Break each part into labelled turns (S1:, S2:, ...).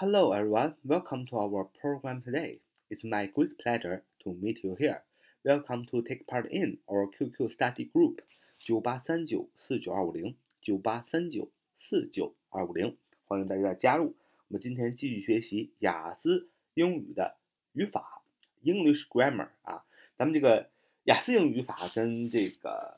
S1: Hello, everyone. Welcome to our program today. It's my great pleasure to meet you here. Welcome to take part in our QQ study group 九八三九四九二五零九八三九四九二五零，欢迎大家加入。我们今天继续学习雅思英语的语法 English grammar 啊。咱们这个雅思英语语法跟这个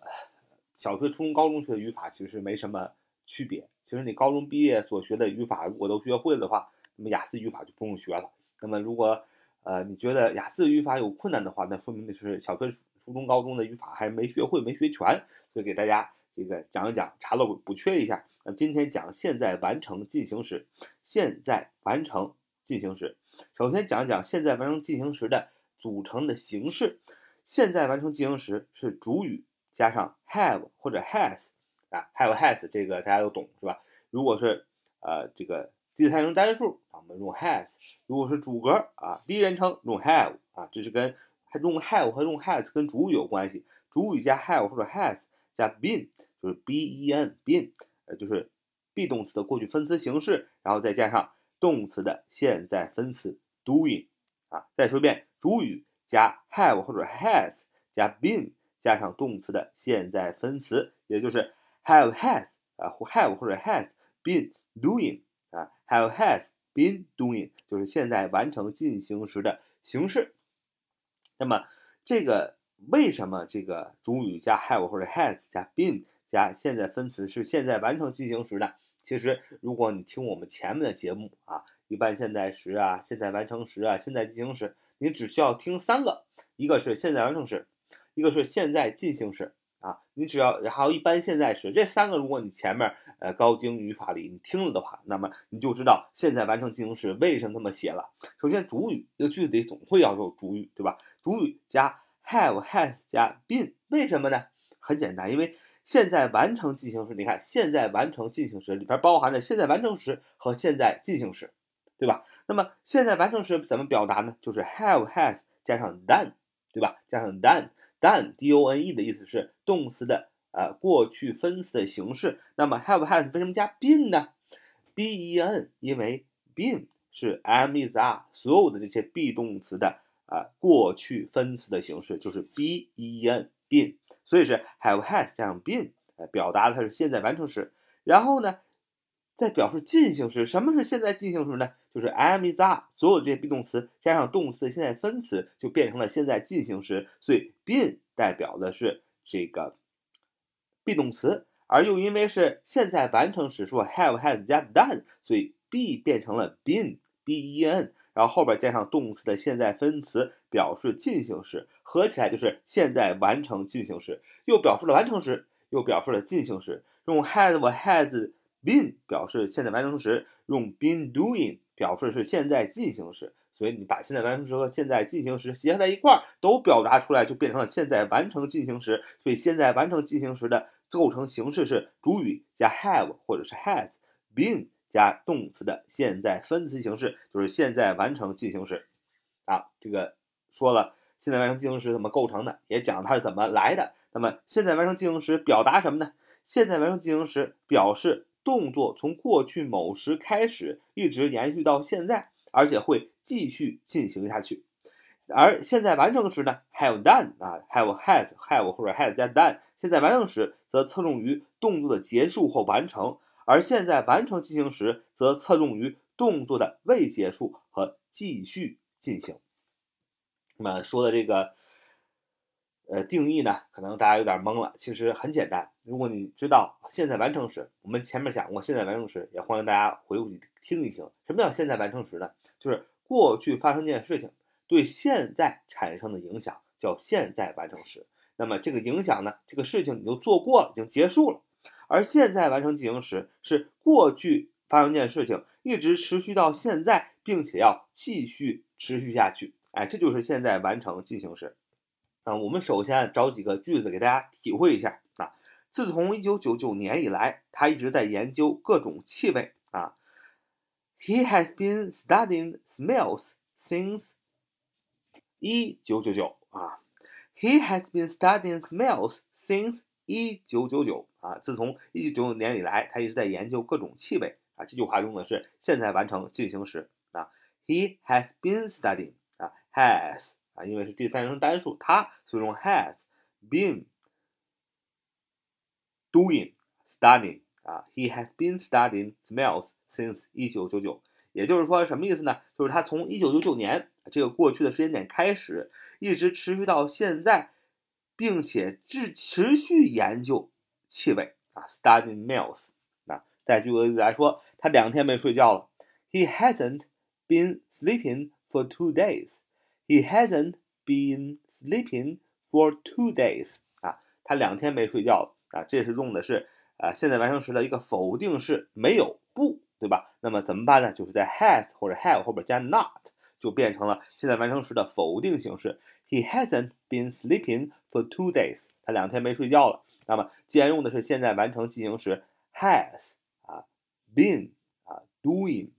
S1: 小学、初中、高中学的语法其实没什么区别。其实你高中毕业所学的语法如果都学会了的话，那么雅思语法就不用学了。那么如果呃你觉得雅思语法有困难的话，那说明的是小学、初中、高中的语法还没学会、没学全。所以给大家这个讲一讲，查漏补缺一下。那今天讲现在完成进行时，现在完成进行时。首先讲一讲现在完成进行时的组成的形式。现在完成进行时是主语加上 have 或者 has 啊，have has 这个大家都懂是吧？如果是呃这个第三人称单数啊，我们用 has；如果是主格啊，第一人称用 have 啊，这是跟用 have 和用 has 跟主语有关系。主语加 have 或者 has 加 been 就是 b e n been，呃就是 be 动词的过去分词形式，然后再加上动词的现在分词 doing 啊。再说一遍，主语。加 have 或者 has 加 been 加上动词的现在分词，也就是 have has 啊，have 或者 has been doing 啊，have has been doing 就是现在完成进行时的形式。那么这个为什么这个主语加 have 或者 has 加 been 加现在分词是现在完成进行时呢？其实如果你听我们前面的节目啊，一般现在时啊，现在完成时啊，现在进行时。你只需要听三个，一个是现在完成时，一个是现在进行时啊。你只要然后一般现在时这三个，如果你前面呃高精语法里你听了的话，那么你就知道现在完成进行时为什么这么写了。首先，主语一个句子里总会要有主语，对吧？主语加 have has 加 been，为什么呢？很简单，因为现在完成进行时，你看现在完成进行时里边包含着现在完成时和现在进行时，对吧？那么现在完成时怎么表达呢？就是 have has 加上 done，对吧？加上 done done，done 的意思是动词的呃过去分词的形式。那么 have has 为什么加 been 呢？b e n，因为 been 是 am is are 所有的这些 be 动词的啊过去分词的形式，就是 b e n been，所以是 have has 加上 been，呃，表达的它是现在完成时。然后呢？在表示进行时，什么是现在进行时呢？就是 am is are 所有这些 be 动词加上动词的现在分词就变成了现在进行时。所以 been 代表的是这个 be 动词，而又因为是现在完成时，说 have has 加 done，所以 be 变成了 been b e n，然后后边加上动词的现在分词表示进行时，合起来就是现在完成进行时，又表示了完成时，又表示了进行时。用 has 或 has。Been 表示现在完成时，用 been doing 表示是现在进行时，所以你把现在完成时和现在进行时结合在一块儿，都表达出来，就变成了现在完成进行时。所以现在完成进行时的构成形式是主语加 have 或者是 has，been 加动词的现在分词形式，就是现在完成进行时。啊，这个说了现在完成进行时怎么构成的，也讲它是怎么来的。那么现在完成进行时表达什么呢？现在完成进行时表示。动作从过去某时开始，一直延续到现在，而且会继续进行下去。而现在完成时呢，have done 啊，have has have 或者 has 加 done。现在完成时则侧重于动作的结束或完成，而现在完成进行时则侧重于动作的未结束和继续进行。那么说的这个。呃，定义呢，可能大家有点懵了。其实很简单，如果你知道现在完成时，我们前面讲过现在完成时，也欢迎大家回过去听一听。什么叫现在完成时呢？就是过去发生件事情对现在产生的影响叫现在完成时。那么这个影响呢，这个事情你就做过了，已经结束了。而现在完成进行时是过去发生件事情一直持续到现在，并且要继续持续下去。哎，这就是现在完成进行时。啊，我们首先找几个句子给大家体会一下啊。自从一九九九年以来，他一直在研究各种气味啊。He has been studying smells since 一九九九啊。He has been studying smells since 一九九九啊。自从一九九九年以来，他一直在研究各种气味啊。这句话用的是现在完成进行时啊。He has been studying 啊，has 啊，因为是第三人称单数，他所以用 has been doing studying 啊。He has been studying smells since 一九九九。也就是说，什么意思呢？就是他从一九九九年这个过去的时间点开始，一直持续到现在，并且持持续研究气味啊，studying smells。啊，再举个例子来说，他两天没睡觉了。He hasn't been sleeping for two days. He hasn't been sleeping for two days. 啊，他两天没睡觉了啊。这是用的是啊现在完成时的一个否定式，没有不。对吧？那么怎么办呢？就是在 has 或者 have 后边加 not，就变成了现在完成时的否定形式。He hasn't been sleeping for two days。他两天没睡觉了。那么既然用的是现在完成进行时，has 啊，been 啊，doing，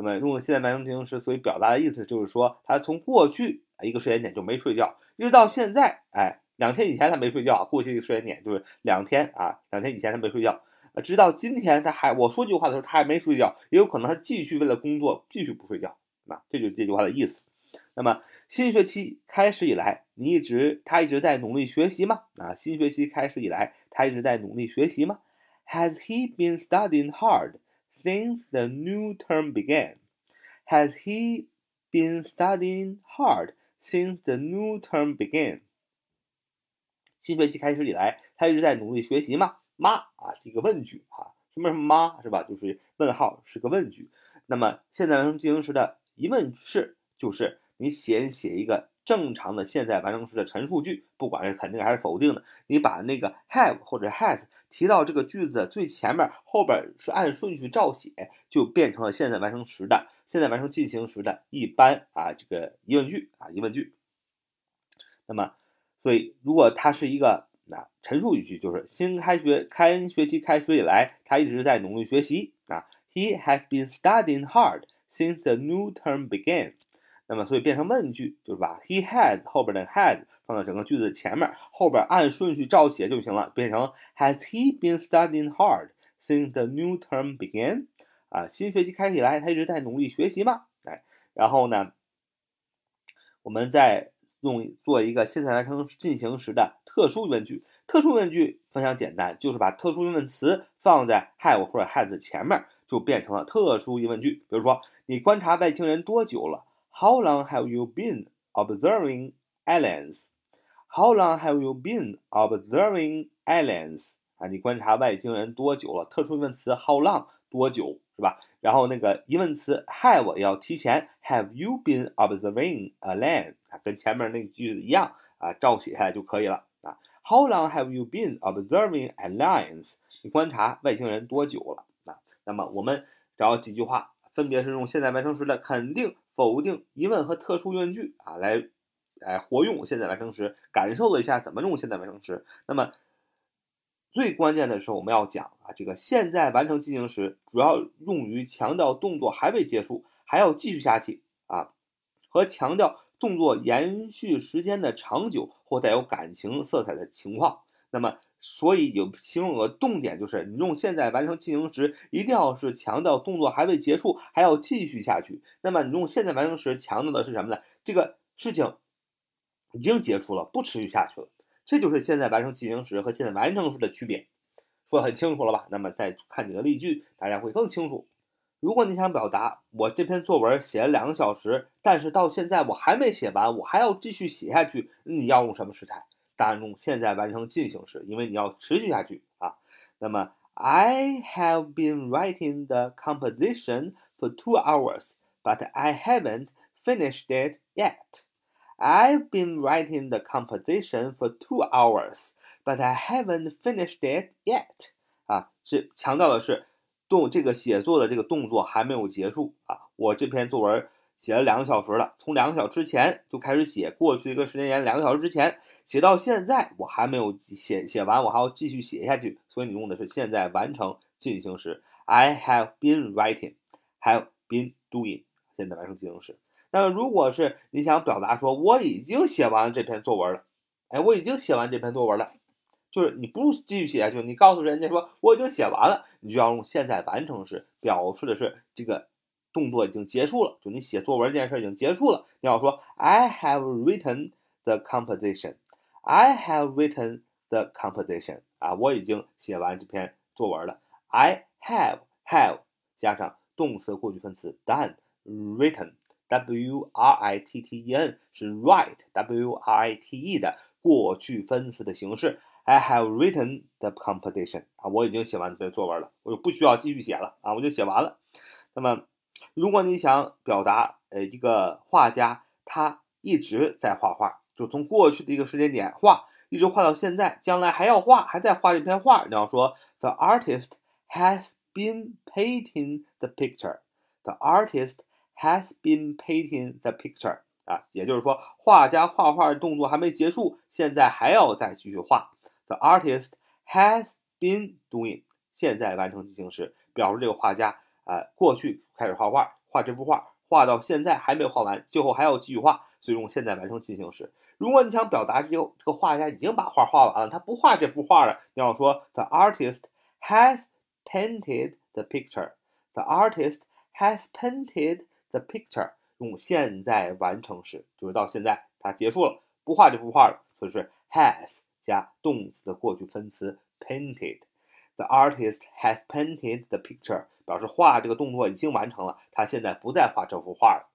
S1: 那么用现在完成进行时，所以表达的意思就是说，他从过去一个时间点就没睡觉，一直到现在，哎，两天以前他没睡觉，过去一个时间点就是两天啊，两天以前他没睡觉。直到今天，他还我说句话的时候，他还没睡觉，也有可能他继续为了工作继续不睡觉，啊，这就是这句话的意思。那么新学期开始以来，你一直他一直在努力学习吗？啊，新学期开始以来，他一直在努力学习吗？Has he been studying hard since the new term began? Has he been studying hard since the new term began? 新学期开始以来，他一直在努力学习吗？妈啊，是一个问句啊，什么什么妈是吧？就是问号，是个问句。那么现在完成进行时的疑问式就是你先写一个正常的现在完成时的陈述句，不管是肯定还是否定的，你把那个 have 或者 has 提到这个句子的最前面，后边是按顺序照写，就变成了现在完成时的现在完成进行时的一般啊这个疑问句啊疑问句。那么，所以如果它是一个啊陈述语句就是新开学开学期开学以来，他一直在努力学习啊。He has been studying hard since the new term began。那么，所以变成问句，就是把 he has 后边的 has 放到整个句子前面，后边按顺序照写就行了，变成 Has he been studying hard since the new term began？啊，新学期开始以来，他一直在努力学习吗？哎，然后呢，我们再用做一个现在完成进行时的。特殊疑问句，特殊疑问句非常简单，就是把特殊疑问词放在 have 或者 has 前面，就变成了特殊疑问句。比如说，你观察外星人多久了？How long have you been observing aliens？How long have you been observing aliens？啊，你观察外星人多久了？特殊疑问词 how long 多久是吧？然后那个疑问词 have 要提前，Have you been observing aliens？啊，跟前面那句子一样啊，照写下来就可以了啊。How long have you been observing aliens？你观察外星人多久了？啊，那么我们找几句话，分别是用现在完成时的肯定、否定、疑问和特殊疑问句啊，来，来活用现在完成时，感受了一下怎么用现在完成时。那么最关键的是我们要讲啊，这个现在完成进行时主要用于强调动作还未结束，还要继续下去啊，和强调。动作延续时间的长久或带有感情色彩的情况，那么所以有其中有个重点，就是你用现在完成进行时，一定要是强调动作还未结束，还要继续下去。那么你用现在完成时强调的是什么呢？这个事情已经结束了，不持续下去了。这就是现在完成进行时和现在完成时的区别，说很清楚了吧？那么再看几个例句，大家会更清楚。如果你想表达我这篇作文写了两个小时，但是到现在我还没写完，我还要继续写下去，你要用什么时态？当然用现在完成进行时，因为你要持续下去啊。那么 I have been writing the composition for two hours, but I haven't finished it yet. I've been writing the composition for two hours, but I haven't finished it yet. 啊，是强调的是。动这个写作的这个动作还没有结束啊！我这篇作文 写了两个小时了，从两个小时之前就开始写，过去一个时间点两个小时之前写到现在，我还没有写写完，我还要继续写下去。所以你用的是现在完成进行时，I have been writing，have been doing，现在完成进行时。那么如果是你想表达说我已经写完了这篇作文了，哎，我已经写完这篇作文了，就是你不继续写下去，你告诉人家说我已经写完了，你就要用现在完成时表示的是这个动作已经结束了，就你写作文这件事已经结束了。你要说 I have written the composition. I have written the composition. 啊，我已经写完这篇作文了。I have have 加上动词过去分词 done written w r i t t e n 是 write w r i t e 的过去分词的形式。I have written the composition 啊，我已经写完这篇作文了，我就不需要继续写了啊，我就写完了。那么， 如果你想表达呃一个画家他一直在画画，就从过去的一个时间点画，一直画到现在，将来还要画，还在画这篇画，你要说 The artist has been painting the picture. The artist has been painting the picture. 啊，也就是说，画家画画的动作还没结束，现在还要再继续画。The artist has been doing 现在完成进行时，表示这个画家啊过去开始画画，画这幅画，画到现在还没画完，最后还要继续画，所以用现在完成进行时。如果你想表达这个这个画家已经把画画完了，他不画这幅画了，你要说 The artist has painted the picture. The artist has painted the picture. 用现在完成时，就是到现在他结束了，不画这幅画了，所以是 has。加动词的过去分词 painted。The artist has painted the picture，表示画这个动作已经完成了，他现在不再画这幅画了。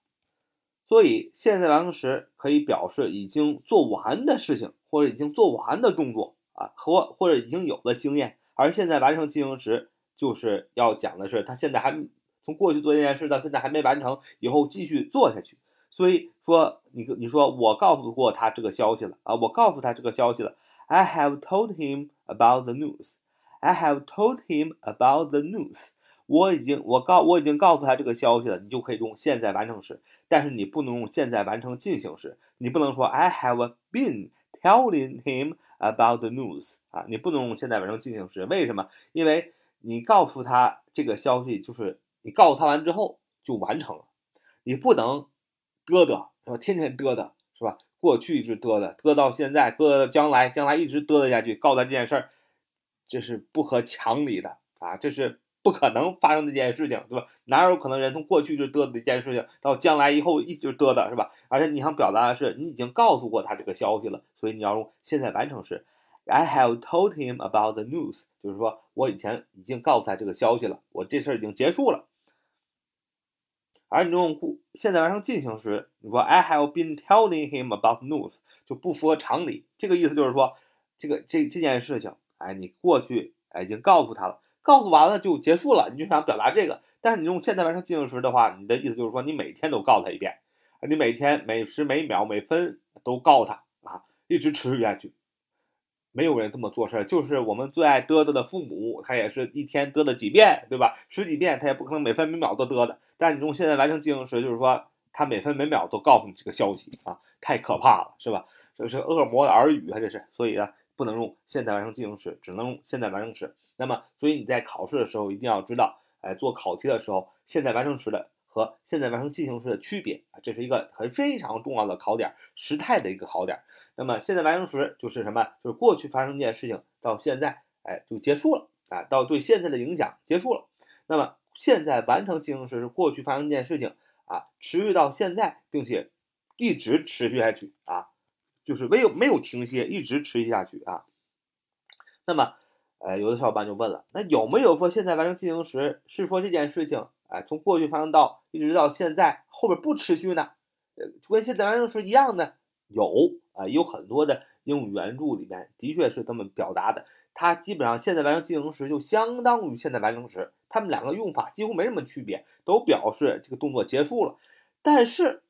S1: 所以现在完成时可以表示已经做完的事情，或者已经做完的动作啊，或或者已经有的经验。而现在完成进行时就是要讲的是他现在还从过去做这件事到现在还没完成，以后继续做下去。所以说你你说我告诉过他这个消息了啊，我告诉他这个消息了。I have told him about the news. I have told him about the news. 我已经我告我已经告诉他这个消息了，你就可以用现在完成时，但是你不能用现在完成进行时。你不能说 I have been telling him about the news 啊，你不能用现在完成进行时。为什么？因为你告诉他这个消息，就是你告诉他完之后就完成了，你不能嘚嘚是吧？天天嘚嘚是吧？过去一直嘚嘚，嘚到现在，嘚到将来，将来一直嘚嘚下去，告诉他这件事儿，这是不合常理的啊！这是不可能发生的一件事情，对吧？哪有可能人从过去就嘚的一件事情，到将来以后一直嘚的，是吧？而且你想表达的是，你已经告诉过他这个消息了，所以你要用现在完成时。I have told him about the news，就是说我以前已经告诉他这个消息了，我这事儿已经结束了。而你用现在完成进行时，你说 I have been telling him about news 就不符合常理。这个意思就是说，这个这这件事情，哎，你过去哎已经告诉他了，告诉完了就结束了，你就想表达这个。但是你用现在完成进行时的话，你的意思就是说，你每天都告他一遍，你每天每时每秒每分都告他啊，一直持续下去。没有人这么做事儿，就是我们最爱嘚嘚的父母，他也是一天嘚嘚几遍，对吧？十几遍，他也不可能每分每秒都嘚嘚。但你用现在完成进行时，就是说他每分每秒都告诉你这个消息啊，太可怕了，是吧？这是恶魔的耳语啊，这是。所以呢，不能用现在完成进行时，只能用现在完成时。那么，所以你在考试的时候一定要知道，哎，做考题的时候，现在完成时的和现在完成进行时的区别啊，这是一个很非常重要的考点，时态的一个考点。那么现在完成时就是什么？就是过去发生一件事情到现在，哎，就结束了啊，到对现在的影响结束了。那么现在完成进行时是过去发生一件事情啊，持续到现在，并且一直持续下去啊，就是没有没有停歇，一直持续下去啊。那么，呃，有的小伙伴就问了，那有没有说现在完成进行时是说这件事情，哎，从过去发生到一直到现在后边不持续呢？呃，跟现在完成时一样呢？有。啊，有很多的英语原著里面的确是这么表达的。它基本上现在完成进行时就相当于现在完成时，它们两个用法几乎没什么区别，都表示这个动作结束了。但是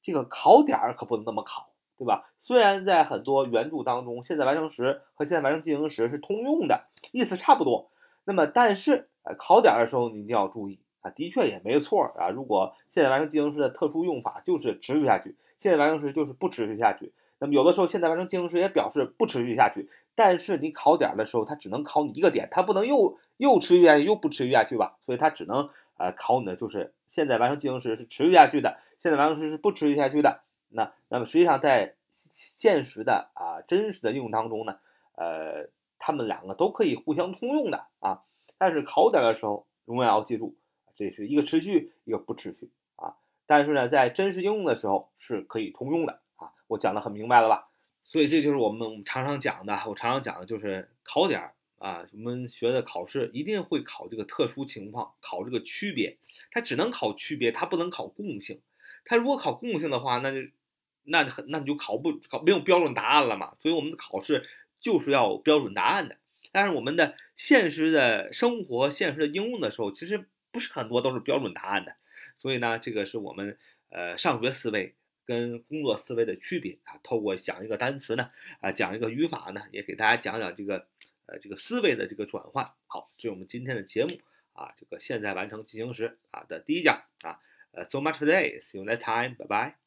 S1: 这个考点可不能那么考，对吧？虽然在很多原著当中，现在完成时和现在完成进行时是通用的，意思差不多。那么，但是呃，考点的时候你一定要注意啊，的确也没错啊。如果现在完成进行时的特殊用法就是持续下去。现在完成时就是不持续下去，那么有的时候现在完成进行时也表示不持续下去，但是你考点的时候，它只能考你一个点，它不能又又持续下去又不持续下去吧？所以它只能呃考你的就是现在完成进行时是持续下去的，现在完成时是不持续下去的。那那么实际上在现实的啊真实的应用当中呢，呃，他们两个都可以互相通用的啊。但是考点的时候，永远要记住，这是一个持续，一个不持续啊。但是呢，在真实应用的时候是可以通用的啊。我讲的很明白了吧？所以这就是我们常常讲的，我常常讲的就是考点啊。我们学的考试一定会考这个特殊情况，考这个区别，它只能考区别，它不能考共性。它如果考共性的话，那就那很那你就考不考没有标准答案了嘛。所以我们的考试就是要标准答案的。但是我们的现实的生活、现实的应用的时候，其实不是很多都是标准答案的。所以呢，这个是我们呃上学思维跟工作思维的区别啊。透过讲一个单词呢，啊讲一个语法呢，也给大家讲讲这个呃这个思维的这个转换。好，这是我们今天的节目啊，这个现在完成进行时啊的第一讲啊。呃，so much today. See you next time. Bye bye.